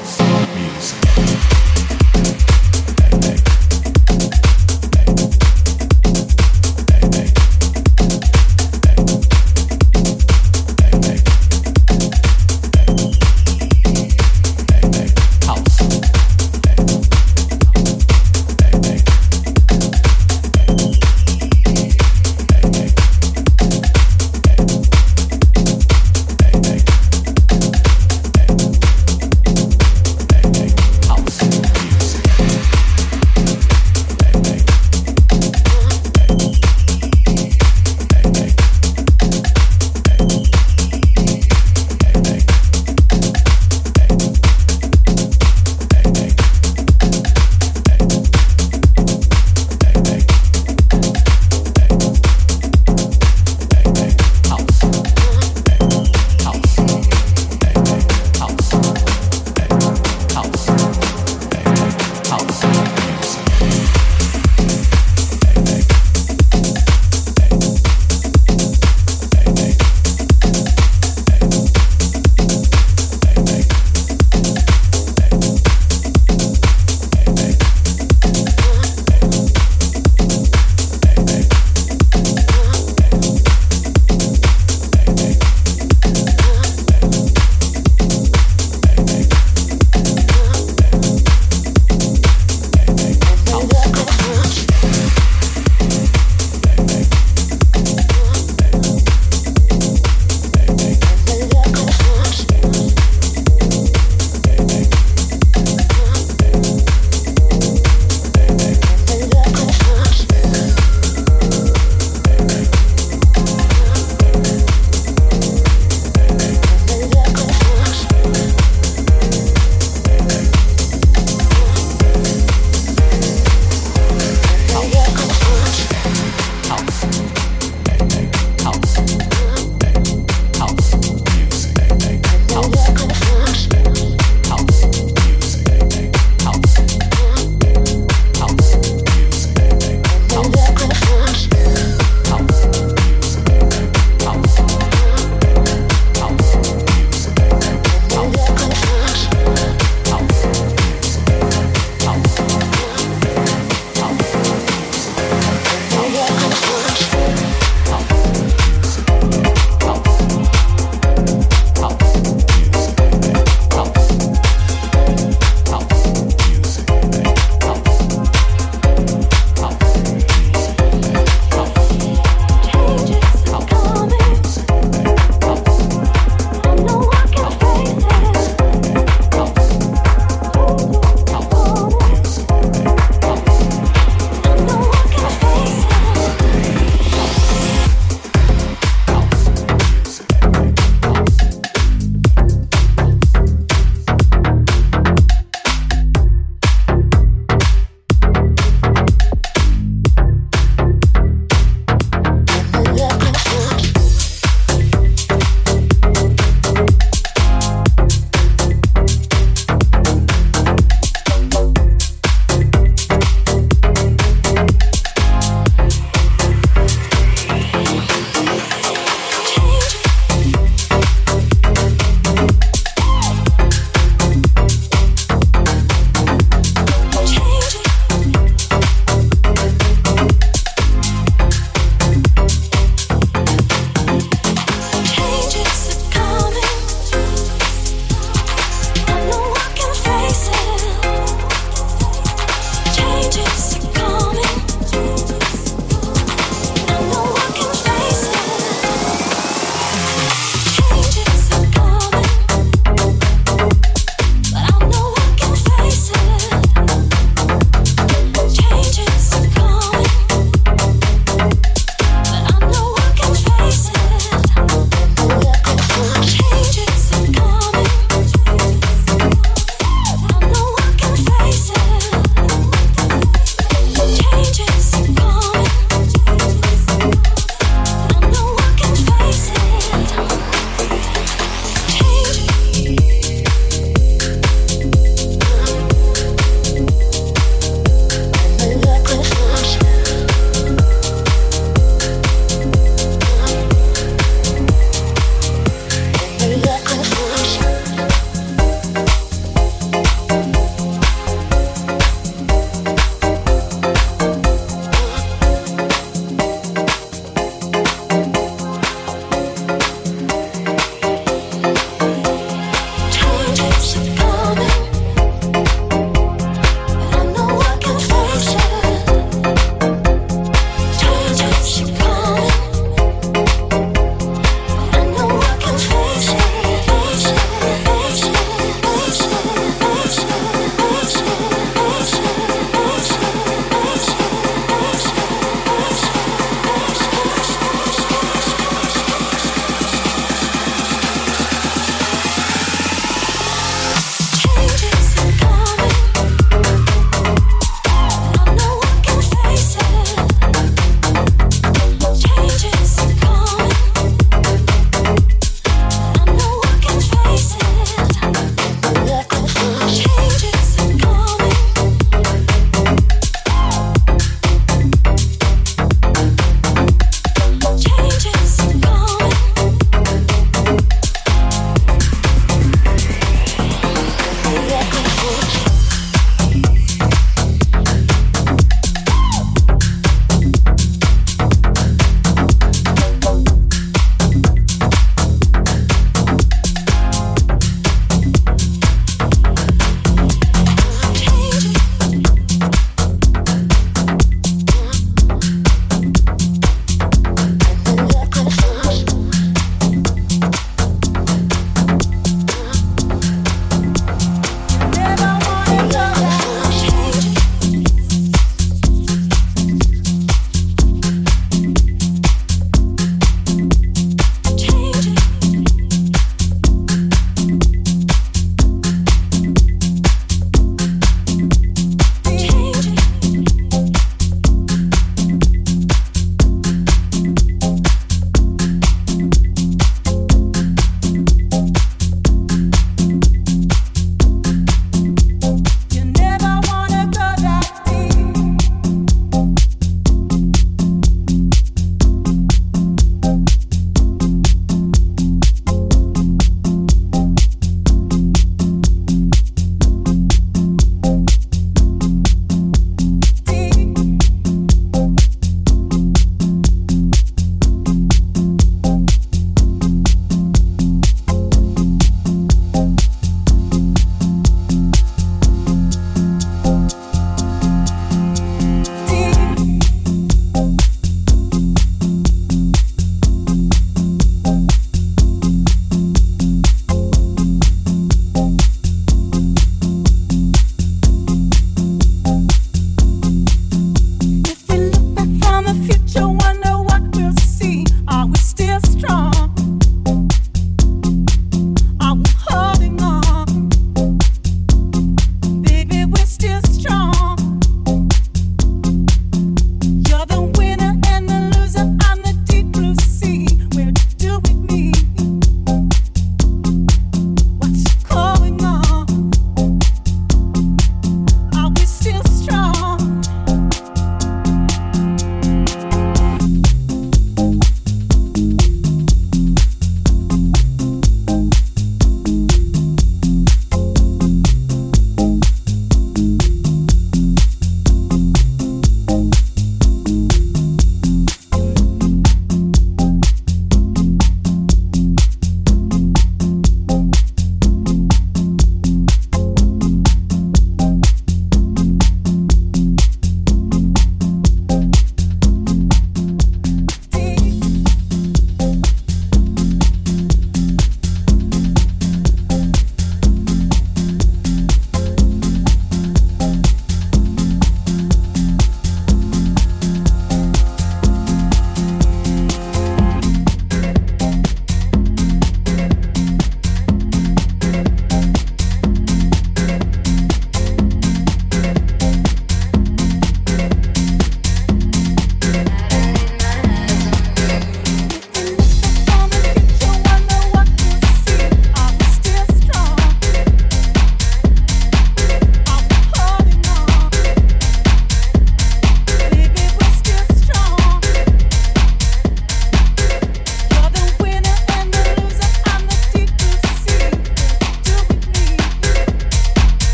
house.